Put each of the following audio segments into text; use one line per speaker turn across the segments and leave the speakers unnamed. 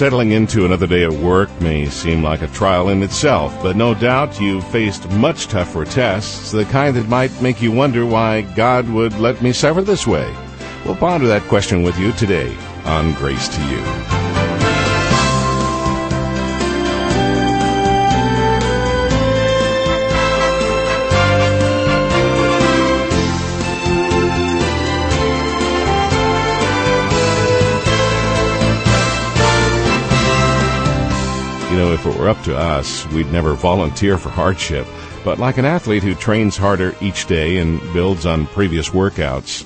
Settling into another day of work may seem like a trial in itself, but no doubt you've faced much tougher tests, the kind that might make you wonder why God would let me suffer this way. We'll ponder that question with you today on Grace to You. Know, if it were up to us, we'd never volunteer for hardship. But like an athlete who trains harder each day and builds on previous workouts,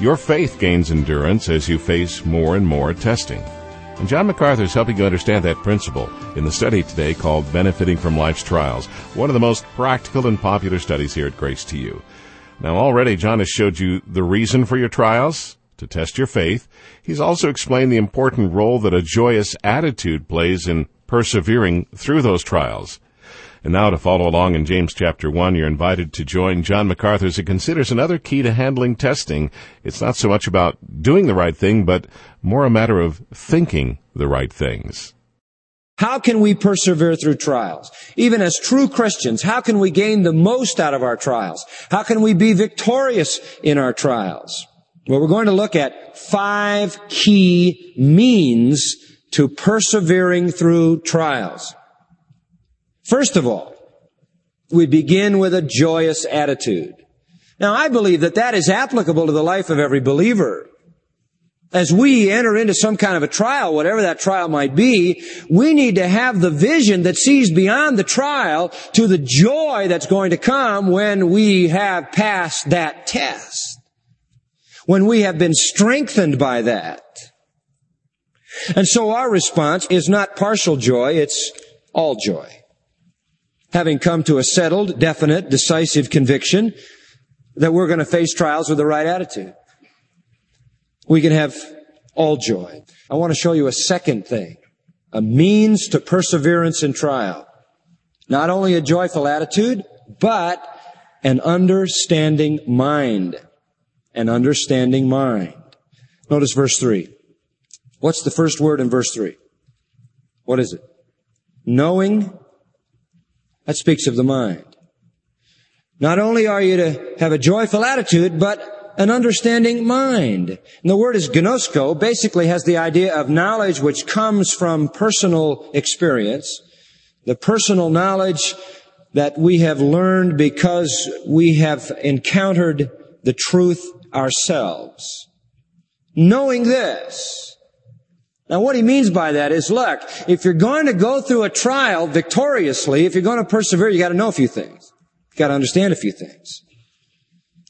your faith gains endurance as you face more and more testing. And John MacArthur is helping you understand that principle in the study today called Benefiting from Life's Trials, one of the most practical and popular studies here at Grace to You. Now already John has showed you the reason for your trials, to test your faith. He's also explained the important role that a joyous attitude plays in persevering through those trials. And now to follow along in James chapter 1, you're invited to join John MacArthur as he considers another key to handling testing. It's not so much about doing the right thing, but more a matter of thinking the right things.
How can we persevere through trials? Even as true Christians, how can we gain the most out of our trials? How can we be victorious in our trials? Well, we're going to look at five key means to persevering through trials. First of all, we begin with a joyous attitude. Now I believe that that is applicable to the life of every believer. As we enter into some kind of a trial, whatever that trial might be, we need to have the vision that sees beyond the trial to the joy that's going to come when we have passed that test. When we have been strengthened by that. And so our response is not partial joy, it's all joy. Having come to a settled, definite, decisive conviction that we're going to face trials with the right attitude. We can have all joy. I want to show you a second thing. A means to perseverance in trial. Not only a joyful attitude, but an understanding mind. An understanding mind. Notice verse 3. What's the first word in verse 3? What is it? Knowing. That speaks of the mind. Not only are you to have a joyful attitude, but an understanding mind. And the word is gnosko, basically has the idea of knowledge which comes from personal experience. The personal knowledge that we have learned because we have encountered the truth ourselves. Knowing this, now what he means by that is, look, if you're going to go through a trial victoriously, if you're going to persevere, you gotta know a few things. You gotta understand a few things.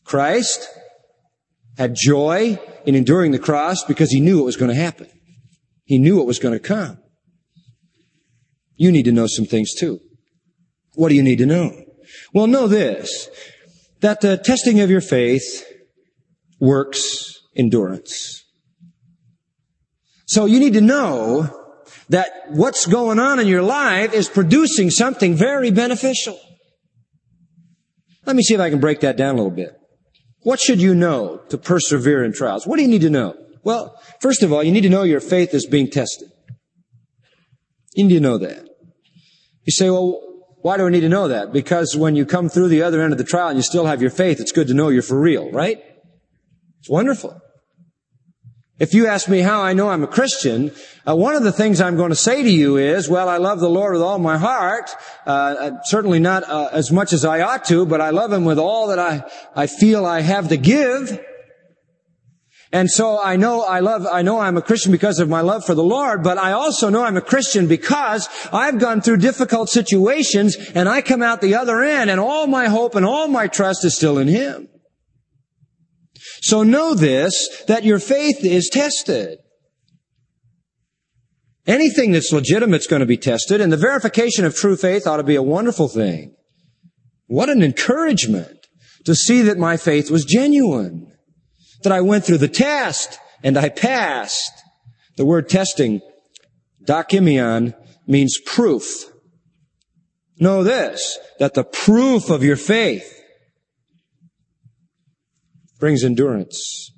Christ had joy in enduring the cross because he knew what was going to happen. He knew what was going to come. You need to know some things too. What do you need to know? Well, know this, that the testing of your faith works endurance. So you need to know that what's going on in your life is producing something very beneficial. Let me see if I can break that down a little bit. What should you know to persevere in trials? What do you need to know? Well, first of all, you need to know your faith is being tested. You need to know that. You say, well, why do I need to know that? Because when you come through the other end of the trial and you still have your faith, it's good to know you're for real, right? It's wonderful. If you ask me how I know I'm a Christian, uh, one of the things I'm going to say to you is, well, I love the Lord with all my heart. Uh, uh, certainly not uh, as much as I ought to, but I love Him with all that I, I feel I have to give. And so I know I love, I know I'm a Christian because of my love for the Lord, but I also know I'm a Christian because I've gone through difficult situations and I come out the other end and all my hope and all my trust is still in Him. So know this, that your faith is tested. Anything that's legitimate is going to be tested, and the verification of true faith ought to be a wonderful thing. What an encouragement to see that my faith was genuine. That I went through the test and I passed. The word testing, dokimion, means proof. Know this, that the proof of your faith brings endurance.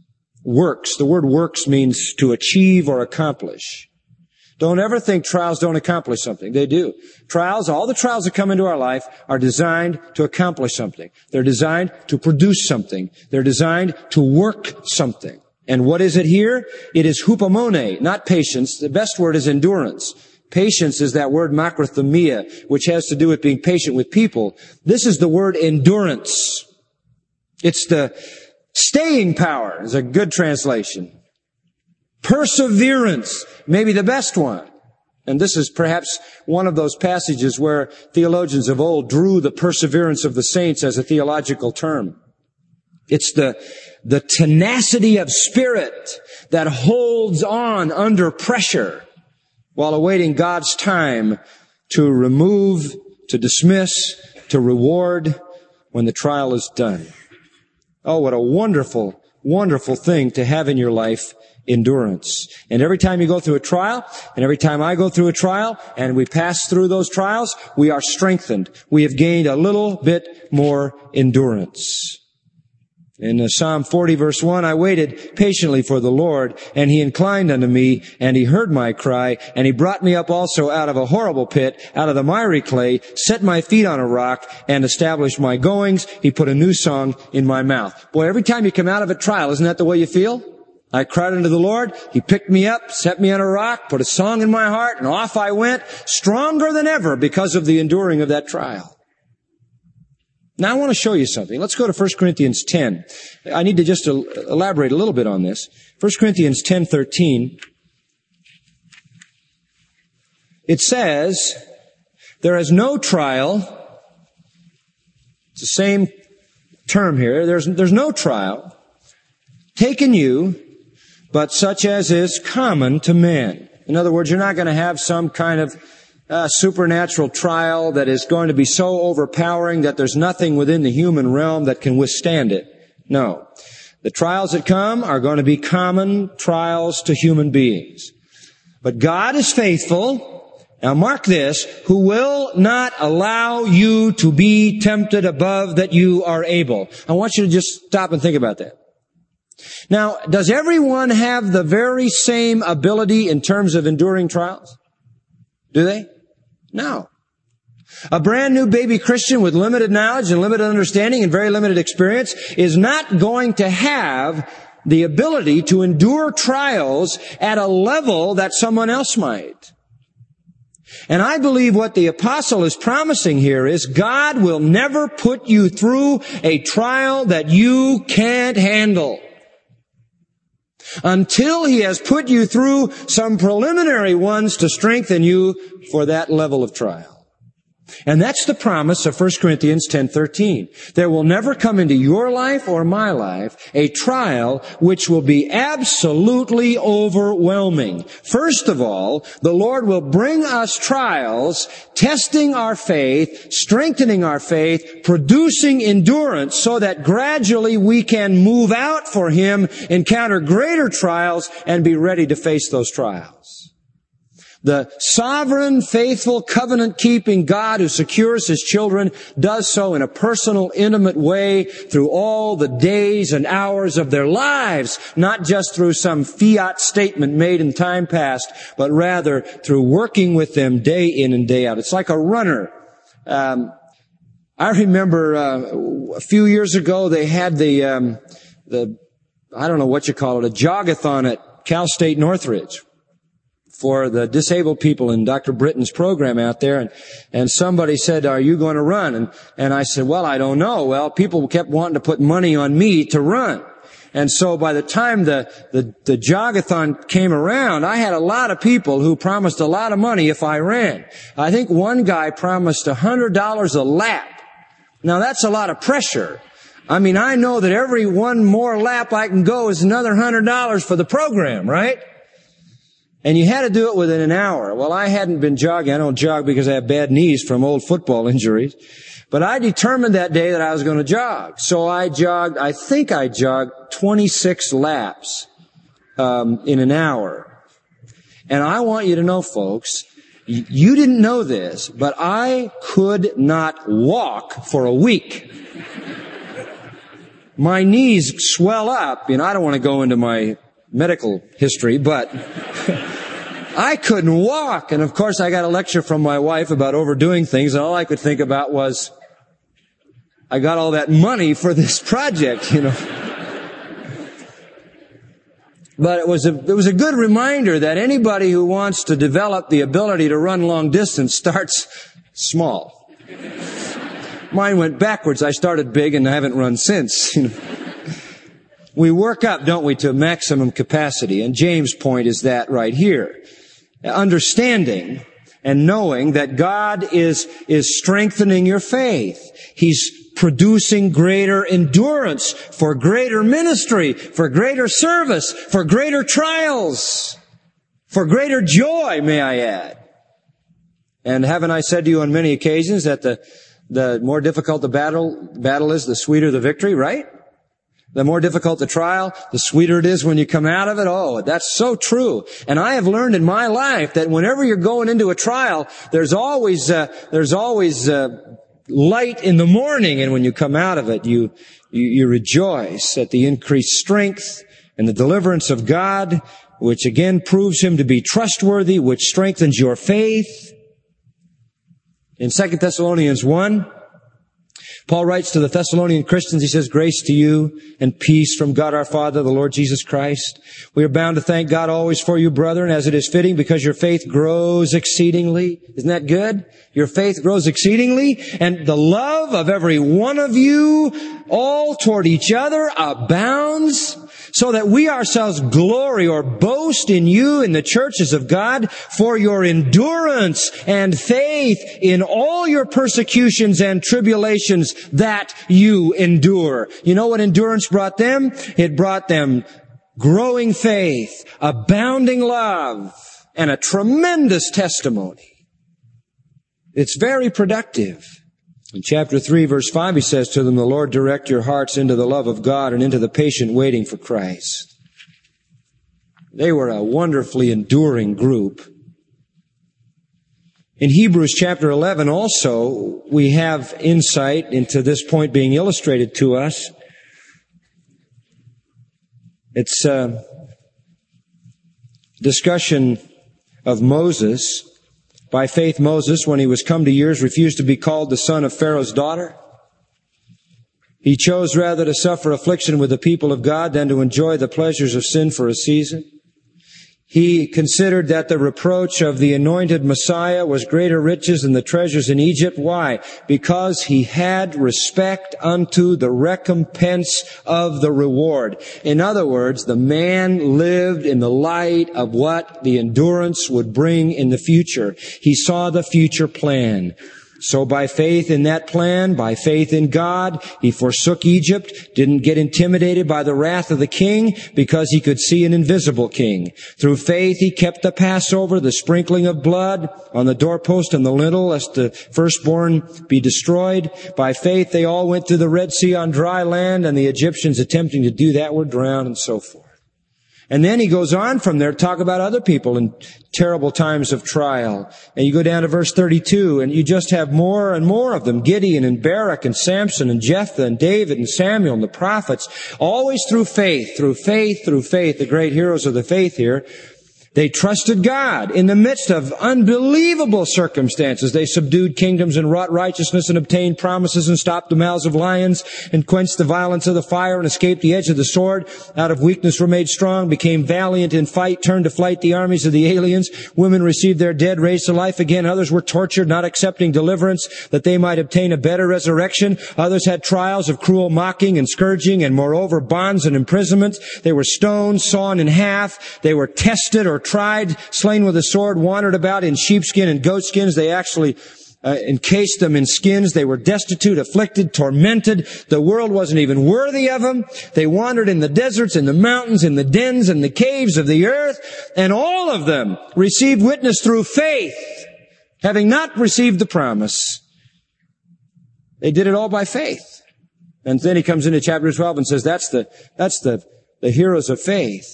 Works. The word works means to achieve or accomplish. Don't ever think trials don't accomplish something. They do. Trials, all the trials that come into our life are designed to accomplish something. They're designed to produce something. They're designed to work something. And what is it here? It is hupomone, not patience. The best word is endurance. Patience is that word macrothumia, which has to do with being patient with people. This is the word endurance. It's the staying power is a good translation. Perseverance, maybe the best one. And this is perhaps one of those passages where theologians of old drew the perseverance of the saints as a theological term. It's the, the tenacity of spirit that holds on under pressure while awaiting God's time to remove, to dismiss, to reward when the trial is done. Oh, what a wonderful, wonderful thing to have in your life endurance. And every time you go through a trial, and every time I go through a trial, and we pass through those trials, we are strengthened. We have gained a little bit more endurance. In uh, Psalm 40 verse 1, I waited patiently for the Lord, and he inclined unto me, and he heard my cry, and he brought me up also out of a horrible pit, out of the miry clay, set my feet on a rock, and established my goings. He put a new song in my mouth. Boy, every time you come out of a trial, isn't that the way you feel? I cried unto the Lord. He picked me up, set me on a rock, put a song in my heart, and off I went, stronger than ever because of the enduring of that trial. Now I want to show you something. Let's go to 1 Corinthians 10. I need to just elaborate a little bit on this. 1 Corinthians 10, 13. It says, there is no trial. It's the same term here. There's, there's no trial taken you but such as is common to men. In other words, you're not going to have some kind of uh, supernatural trial that is going to be so overpowering that there's nothing within the human realm that can withstand it. No. The trials that come are going to be common trials to human beings. But God is faithful. Now mark this, who will not allow you to be tempted above that you are able. I want you to just stop and think about that. Now, does everyone have the very same ability in terms of enduring trials? Do they? No. A brand new baby Christian with limited knowledge and limited understanding and very limited experience is not going to have the ability to endure trials at a level that someone else might. And I believe what the apostle is promising here is God will never put you through a trial that you can't handle until he has put you through some preliminary ones to strengthen you for that level of trial. And that's the promise of 1 Corinthians 10:13. There will never come into your life or my life a trial which will be absolutely overwhelming. First of all, the Lord will bring us trials, testing our faith, strengthening our faith, producing endurance so that gradually we can move out for him, encounter greater trials and be ready to face those trials. The sovereign, faithful, covenant-keeping God who secures His children does so in a personal, intimate way through all the days and hours of their lives, not just through some fiat statement made in time past, but rather through working with them day in and day out. It's like a runner. Um, I remember uh, a few years ago they had the um, the I don't know what you call it a jogathon at Cal State Northridge for the disabled people in Dr. Britton's program out there. And, and somebody said, are you going to run? And, and I said, well, I don't know. Well, people kept wanting to put money on me to run. And so by the time the, the, the jogathon came around, I had a lot of people who promised a lot of money if I ran. I think one guy promised a hundred dollars a lap. Now that's a lot of pressure. I mean, I know that every one more lap I can go is another hundred dollars for the program, right? And you had to do it within an hour. Well, I hadn't been jogging. I don't jog because I have bad knees from old football injuries. But I determined that day that I was going to jog. So I jogged, I think I jogged 26 laps um, in an hour. And I want you to know, folks, you didn't know this, but I could not walk for a week. my knees swell up, and I don't want to go into my medical history, but I couldn't walk. And of course I got a lecture from my wife about overdoing things and all I could think about was, I got all that money for this project, you know. But it was a, it was a good reminder that anybody who wants to develop the ability to run long distance starts small. Mine went backwards. I started big and I haven't run since. we work up, don't we, to maximum capacity. And James' point is that right here. Understanding and knowing that God is, is strengthening your faith. He's producing greater endurance for greater ministry, for greater service, for greater trials, for greater joy, may I add. And haven't I said to you on many occasions that the, the more difficult the battle, battle is, the sweeter the victory, right? The more difficult the trial, the sweeter it is when you come out of it. Oh, that's so true. And I have learned in my life that whenever you're going into a trial, there's always, uh, there's always, uh, light in the morning, and when you come out of it, you, you, you rejoice at the increased strength and the deliverance of God, which again proves him to be trustworthy, which strengthens your faith. In 2 Thessalonians 1, Paul writes to the Thessalonian Christians, he says, grace to you and peace from God our Father, the Lord Jesus Christ. We are bound to thank God always for you, brethren, as it is fitting, because your faith grows exceedingly. Isn't that good? Your faith grows exceedingly, and the love of every one of you all toward each other abounds so that we ourselves glory or boast in you in the churches of God for your endurance and faith in all your persecutions and tribulations that you endure. You know what endurance brought them? It brought them growing faith, abounding love, and a tremendous testimony. It's very productive. In chapter 3 verse 5 he says to them, the Lord direct your hearts into the love of God and into the patient waiting for Christ. They were a wonderfully enduring group. In Hebrews chapter 11 also, we have insight into this point being illustrated to us. It's a discussion of Moses by faith, Moses, when he was come to years, refused to be called the son of Pharaoh's daughter. He chose rather to suffer affliction with the people of God than to enjoy the pleasures of sin for a season. He considered that the reproach of the anointed Messiah was greater riches than the treasures in Egypt. Why? Because he had respect unto the recompense of the reward. In other words, the man lived in the light of what the endurance would bring in the future. He saw the future plan. So by faith in that plan, by faith in God, he forsook Egypt, didn't get intimidated by the wrath of the king because he could see an invisible king. Through faith, he kept the Passover, the sprinkling of blood on the doorpost and the lintel lest the firstborn be destroyed. By faith, they all went through the Red Sea on dry land and the Egyptians attempting to do that were drowned and so forth. And then he goes on from there to talk about other people in terrible times of trial. And you go down to verse 32 and you just have more and more of them. Gideon and Barak and Samson and Jephthah and David and Samuel and the prophets. Always through faith, through faith, through faith. The great heroes of the faith here. They trusted God in the midst of unbelievable circumstances. They subdued kingdoms and wrought righteousness and obtained promises and stopped the mouths of lions and quenched the violence of the fire and escaped the edge of the sword. Out of weakness were made strong, became valiant in fight, turned to flight the armies of the aliens. Women received their dead raised to life again. Others were tortured, not accepting deliverance that they might obtain a better resurrection. Others had trials of cruel mocking and scourging and moreover bonds and imprisonment. They were stoned, sawn in half. They were tested or tried, slain with a sword, wandered about in sheepskin and goatskins. They actually uh, encased them in skins. They were destitute, afflicted, tormented. The world wasn't even worthy of them. They wandered in the deserts, in the mountains, in the dens, and the caves of the earth, and all of them received witness through faith, having not received the promise. They did it all by faith. And then he comes into chapter 12 and says, that's the, that's the, the heroes of faith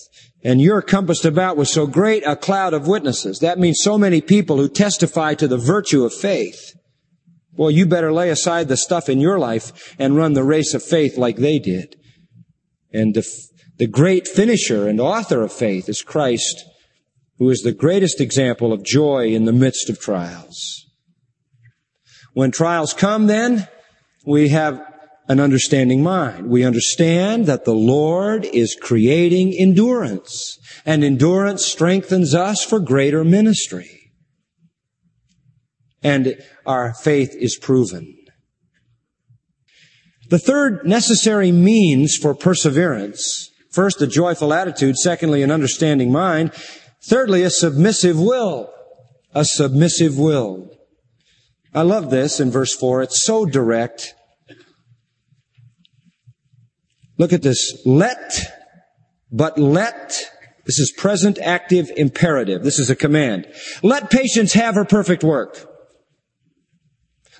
and you're compassed about with so great a cloud of witnesses. That means so many people who testify to the virtue of faith. Well, you better lay aside the stuff in your life and run the race of faith like they did. And the, the great finisher and author of faith is Christ who is the greatest example of joy in the midst of trials. When trials come then, we have an understanding mind. We understand that the Lord is creating endurance, and endurance strengthens us for greater ministry. And our faith is proven. The third necessary means for perseverance, first a joyful attitude, secondly an understanding mind, thirdly a submissive will. A submissive will. I love this in verse 4. It's so direct. Look at this. Let, but let, this is present active imperative. This is a command. Let patience have her perfect work.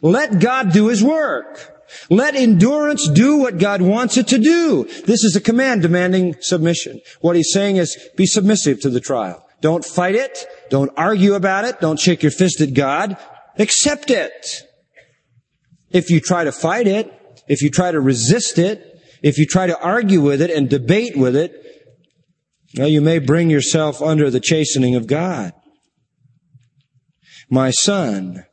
Let God do His work. Let endurance do what God wants it to do. This is a command demanding submission. What He's saying is be submissive to the trial. Don't fight it. Don't argue about it. Don't shake your fist at God. Accept it. If you try to fight it, if you try to resist it, if you try to argue with it and debate with it, well, you may bring yourself under the chastening of God. My son,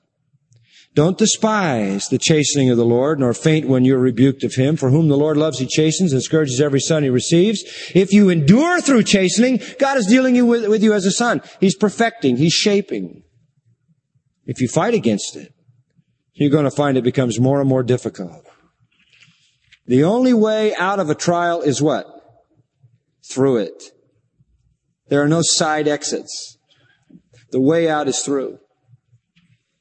don't despise the chastening of the Lord, nor faint when you're rebuked of him. For whom the Lord loves, he chastens and scourges every son he receives. If you endure through chastening, God is dealing with, with you as a son. He's perfecting, he's shaping. If you fight against it, you're going to find it becomes more and more difficult. The only way out of a trial is what? Through it. There are no side exits. The way out is through.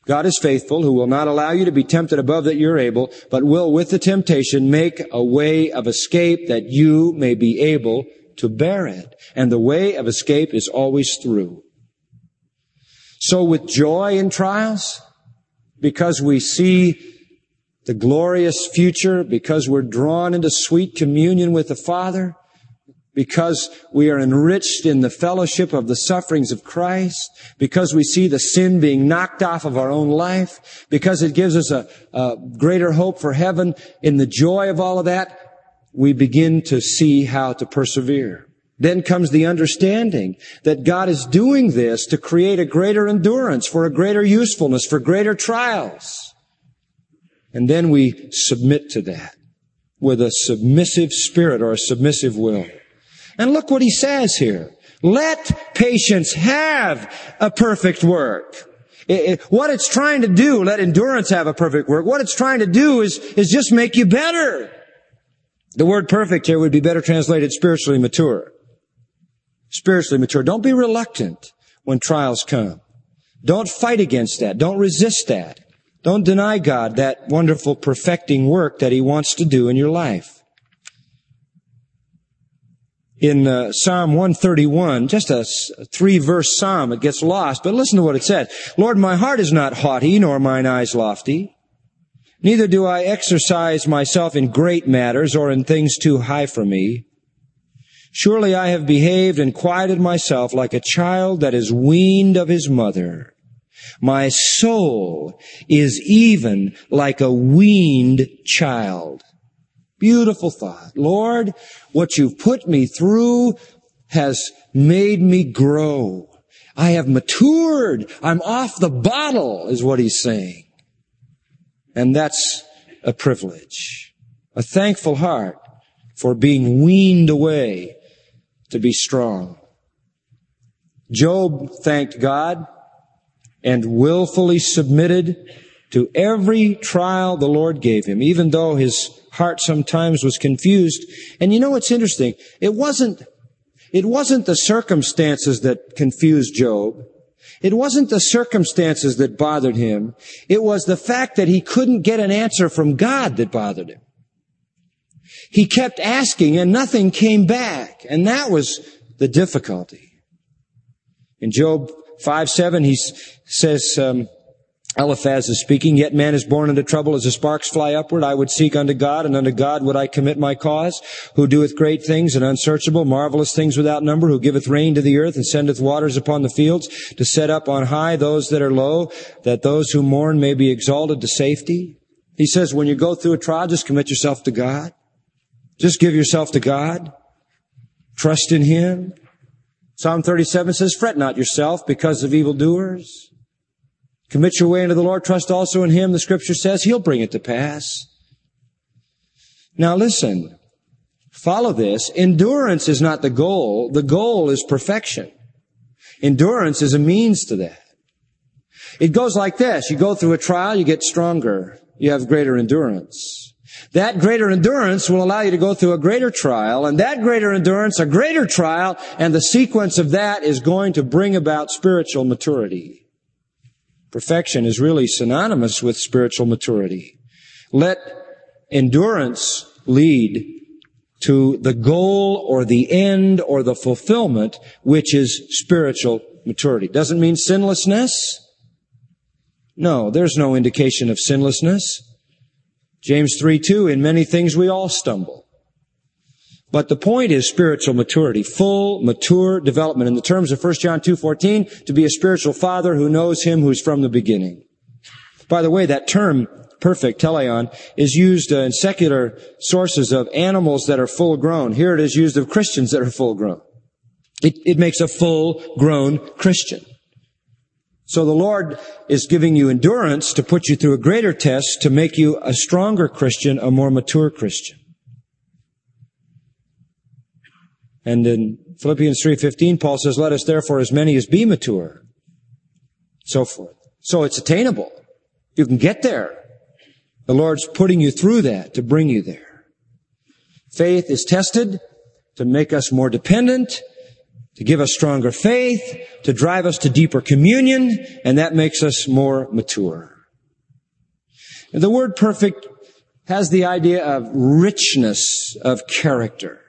God is faithful, who will not allow you to be tempted above that you're able, but will with the temptation make a way of escape that you may be able to bear it. And the way of escape is always through. So with joy in trials, because we see the glorious future, because we're drawn into sweet communion with the Father, because we are enriched in the fellowship of the sufferings of Christ, because we see the sin being knocked off of our own life, because it gives us a, a, greater hope for heaven, in the joy of all of that, we begin to see how to persevere. Then comes the understanding that God is doing this to create a greater endurance, for a greater usefulness, for greater trials. And then we submit to that with a submissive spirit or a submissive will. And look what he says here. Let patience have a perfect work. It, it, what it's trying to do, let endurance have a perfect work. What it's trying to do is, is just make you better. The word perfect here would be better translated spiritually mature. Spiritually mature. Don't be reluctant when trials come. Don't fight against that. Don't resist that. Don't deny God that wonderful perfecting work that He wants to do in your life. In uh, Psalm 131, just a, a three verse psalm, it gets lost, but listen to what it says. Lord, my heart is not haughty, nor mine eyes lofty. Neither do I exercise myself in great matters or in things too high for me. Surely I have behaved and quieted myself like a child that is weaned of his mother. My soul is even like a weaned child. Beautiful thought. Lord, what you've put me through has made me grow. I have matured. I'm off the bottle is what he's saying. And that's a privilege. A thankful heart for being weaned away to be strong. Job thanked God and willfully submitted to every trial the Lord gave him, even though his heart sometimes was confused. And you know what's interesting? It wasn't, it wasn't the circumstances that confused Job. It wasn't the circumstances that bothered him. It was the fact that he couldn't get an answer from God that bothered him. He kept asking and nothing came back. And that was the difficulty. In Job 5 7, he says, um, Eliphaz is speaking, yet man is born into trouble as the sparks fly upward. I would seek unto God, and unto God would I commit my cause, who doeth great things and unsearchable, marvelous things without number, who giveth rain to the earth and sendeth waters upon the fields, to set up on high those that are low, that those who mourn may be exalted to safety. He says, when you go through a trial, just commit yourself to God. Just give yourself to God. Trust in Him. Psalm 37 says, fret not yourself because of evildoers. Commit your way unto the Lord, trust also in Him. The scripture says He'll bring it to pass. Now listen, follow this. Endurance is not the goal. The goal is perfection. Endurance is a means to that. It goes like this. You go through a trial, you get stronger. You have greater endurance. That greater endurance will allow you to go through a greater trial, and that greater endurance, a greater trial, and the sequence of that is going to bring about spiritual maturity. Perfection is really synonymous with spiritual maturity. Let endurance lead to the goal or the end or the fulfillment, which is spiritual maturity. Doesn't mean sinlessness. No, there's no indication of sinlessness. James 3 2, in many things we all stumble. But the point is spiritual maturity, full, mature development. In the terms of 1 John 2.14, to be a spiritual father who knows him who's from the beginning. By the way, that term perfect, teleon, is used uh, in secular sources of animals that are full grown. Here it is used of Christians that are full grown. It, it makes a full grown Christian. So the Lord is giving you endurance to put you through a greater test to make you a stronger Christian, a more mature Christian. And in Philippians 3:15 Paul says, "Let us therefore as many as be mature." So forth. So it's attainable. You can get there. The Lord's putting you through that to bring you there. Faith is tested to make us more dependent, to give us stronger faith, to drive us to deeper communion, and that makes us more mature. And the word perfect has the idea of richness of character,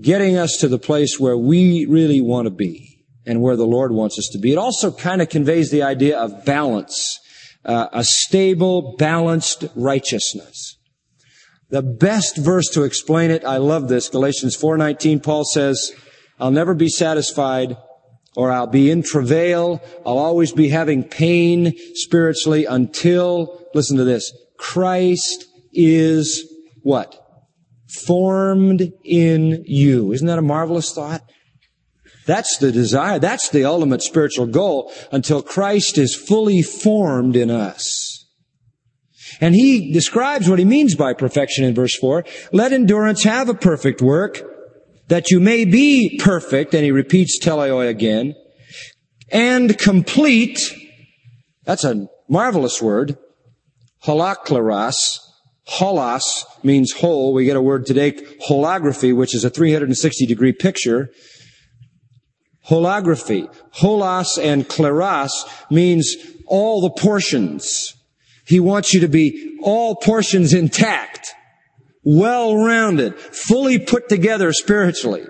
getting us to the place where we really want to be and where the Lord wants us to be. It also kind of conveys the idea of balance uh, a stable, balanced righteousness. The best verse to explain it, I love this, Galatians 4:19, Paul says, I'll never be satisfied or I'll be in travail. I'll always be having pain spiritually until, listen to this, Christ is what? Formed in you. Isn't that a marvelous thought? That's the desire. That's the ultimate spiritual goal until Christ is fully formed in us. And he describes what he means by perfection in verse 4. Let endurance have a perfect work, that you may be perfect, and he repeats teleoi again, and complete. That's a marvelous word. Holokleros. Holos means whole. We get a word today, holography, which is a 360 degree picture holography. Holos and kleros means all the portions. He wants you to be all portions intact, well-rounded, fully put together spiritually.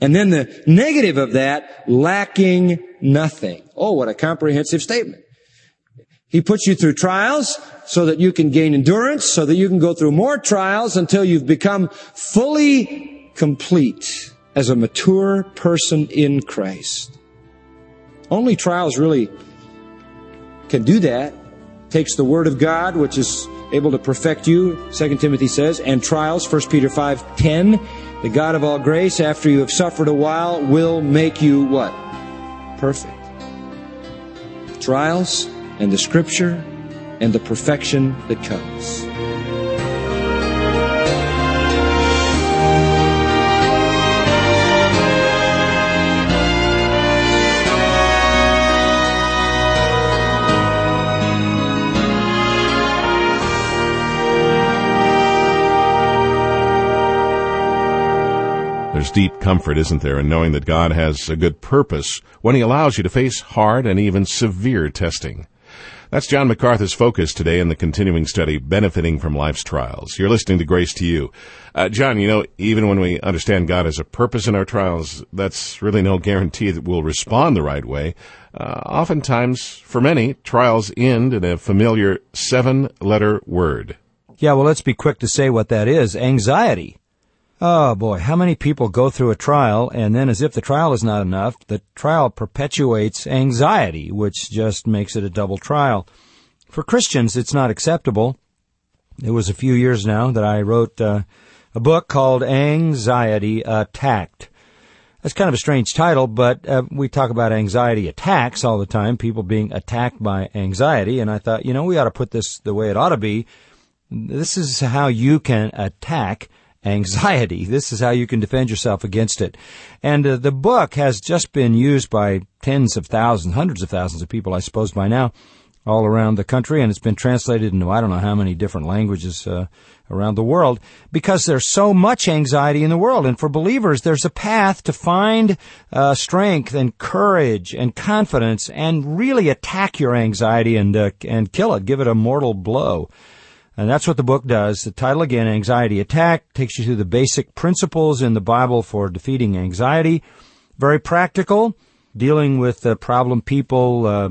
And then the negative of that, lacking nothing. Oh, what a comprehensive statement. He puts you through trials so that you can gain endurance, so that you can go through more trials until you've become fully complete as a mature person in Christ. Only trials really can do that. Takes the Word of God, which is able to perfect you, 2 Timothy says, and trials, 1 Peter 5, 10. The God of all grace, after you have suffered a while, will make you what? Perfect. Trials and the Scripture and the perfection that comes.
There's deep comfort, isn't there, in knowing that God has a good purpose when He allows you to face hard and even severe testing. That's John MacArthur's focus today in the continuing study, Benefiting from Life's Trials. You're listening to Grace to You. Uh, John, you know, even when we understand God has a purpose in our trials, that's really no guarantee that we'll respond the right way. Uh, oftentimes, for many, trials end in a familiar seven letter word.
Yeah, well, let's be quick to say what that is anxiety. Oh boy, how many people go through a trial and then as if the trial is not enough, the trial perpetuates anxiety, which just makes it a double trial. For Christians, it's not acceptable. It was a few years now that I wrote uh, a book called Anxiety Attacked.
That's kind of a strange title, but uh, we talk about anxiety attacks all the time, people being attacked by anxiety, and I thought, you know, we ought to put this the way it ought to be. This is how you can attack anxiety. This is how you can defend yourself against it. And uh, the book has just been used by tens of thousands, hundreds of thousands of people, I suppose, by now, all around the country, and it's been translated into I don't know how many different languages uh, around the world because there's so much anxiety in the world. And for believers, there's a path to find uh, strength and courage and confidence and really attack your anxiety and uh, and kill it, give it a mortal blow. And that's what the book does. The title again, Anxiety Attack, takes you through the basic principles in the Bible for defeating anxiety. Very practical, dealing with the problem people, uh,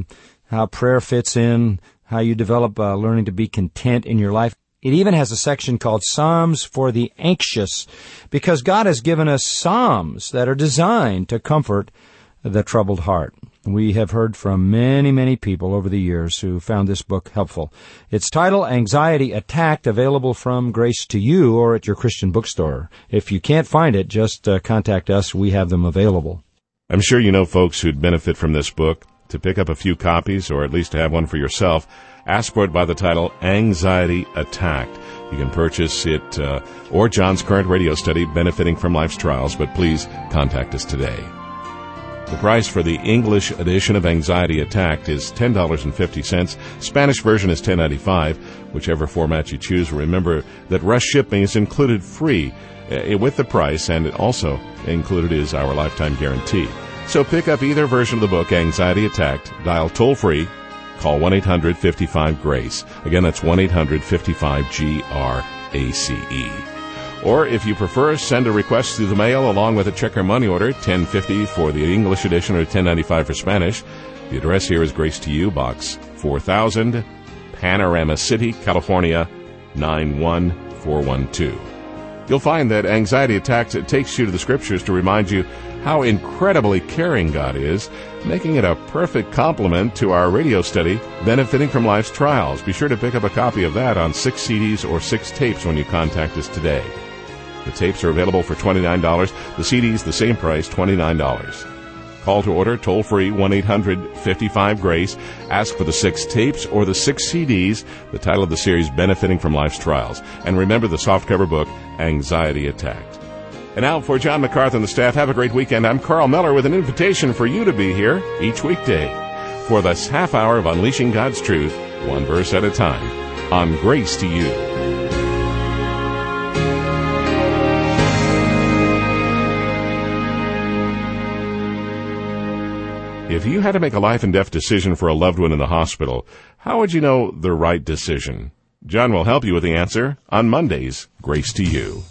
how prayer fits in, how you develop uh, learning to be content in your life. It even has a section called Psalms for the Anxious, because God has given us Psalms that are designed to comfort the troubled heart. We have heard from many, many people over the years who found this book helpful. Its title, Anxiety Attacked, available from Grace to You or at your Christian bookstore. If you can't find it, just uh, contact us. We have them available.
I'm sure you know folks who'd benefit from this book. To pick up a few copies, or at least to have one for yourself, ask for it by the title Anxiety Attacked. You can purchase it uh, or John's current radio study, Benefiting from Life's Trials, but please contact us today. The price for the English edition of Anxiety Attacked is $10.50. Spanish version is $10.95. Whichever format you choose, remember that rush shipping is included free uh, with the price, and also included is our lifetime guarantee. So pick up either version of the book, Anxiety Attacked, dial toll free, call 1 800 55 GRACE. Again, that's 1 800 55 G R A C E. Or if you prefer, send a request through the mail along with a check or money order, 1050 for the English edition or 1095 for Spanish. The address here is Grace to You, Box 4000, Panorama City, California 91412. You'll find that Anxiety Attacks it takes you to the scriptures to remind you how incredibly caring God is, making it a perfect complement to our radio study, Benefiting from Life's Trials. Be sure to pick up a copy of that on six CDs or six tapes when you contact us today. The tapes are available for $29. The CDs, the same price, $29. Call to order toll free 1 800 55 Grace. Ask for the six tapes or the six CDs, the title of the series Benefiting from Life's Trials. And remember the softcover book, Anxiety Attacked. And now for John MacArthur and the staff, have a great weekend. I'm Carl Miller with an invitation for you to be here each weekday for this half hour of Unleashing God's Truth, one verse at a time, on Grace to You. If you had to make a life and death decision for a loved one in the hospital, how would you know the right decision? John will help you with the answer on Mondays. Grace to you.